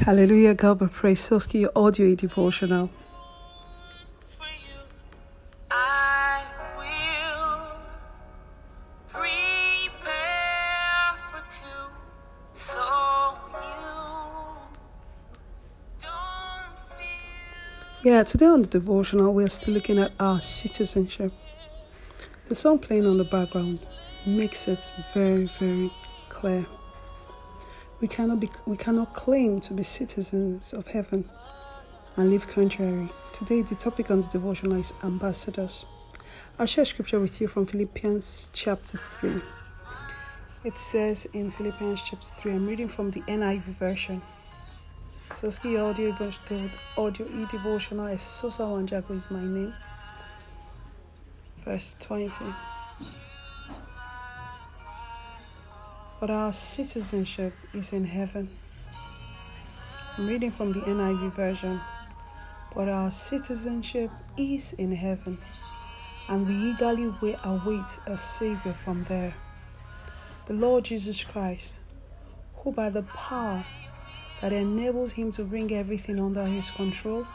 Hallelujah, God be praised. Soski, your audio devotional. For you, I will prepare for two, so you don't feel Yeah, today on the devotional, we're still looking at our citizenship. The song playing on the background makes it very, very clear. We cannot be, we cannot claim to be citizens of heaven and live contrary. Today, the topic on the devotional is ambassadors. I'll share scripture with you from Philippians chapter 3. It says in Philippians chapter 3, I'm reading from the NIV version. So, ski audio audio e devotional, Sosa Wanjago is my name. Verse 20. But our citizenship is in heaven. I'm reading from the NIV version. But our citizenship is in heaven, and we eagerly await a Savior from there, the Lord Jesus Christ, who by the power that enables him to bring everything under his control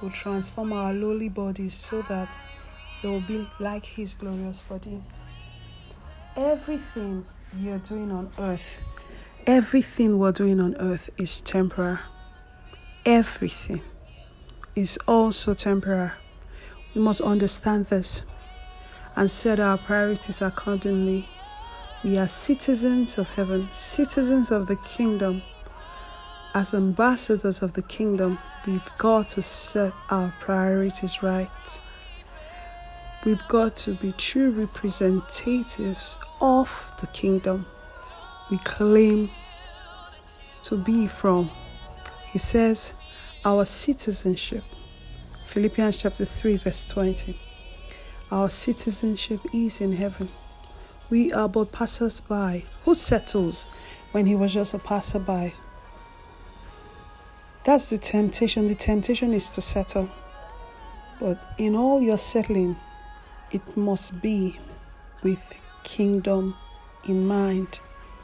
will transform our lowly bodies so that they will be like his glorious body. Everything you're doing on earth, everything we're doing on earth is temporary. Everything is also temporary. We must understand this and set our priorities accordingly. We are citizens of heaven, citizens of the kingdom. As ambassadors of the kingdom, we've got to set our priorities right. We've got to be true representatives of the kingdom we claim to be from. He says, Our citizenship, Philippians chapter 3, verse 20. Our citizenship is in heaven. We are but passers by. Who settles when he was just a passerby? That's the temptation. The temptation is to settle. But in all your settling, it must be with kingdom in mind,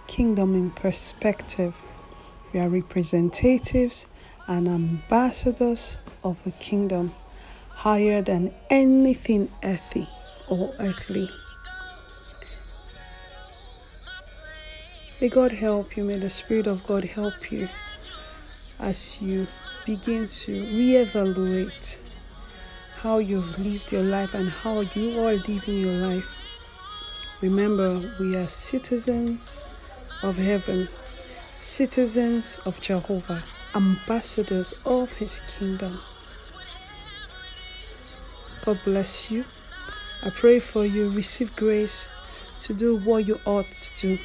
kingdom in perspective. We are representatives and ambassadors of a kingdom higher than anything earthly or earthly. May God help you. May the Spirit of God help you as you begin to reevaluate how you've lived your life and how you are living your life. Remember, we are citizens of heaven, citizens of Jehovah, ambassadors of his kingdom. God bless you. I pray for you. Receive grace to do what you ought to do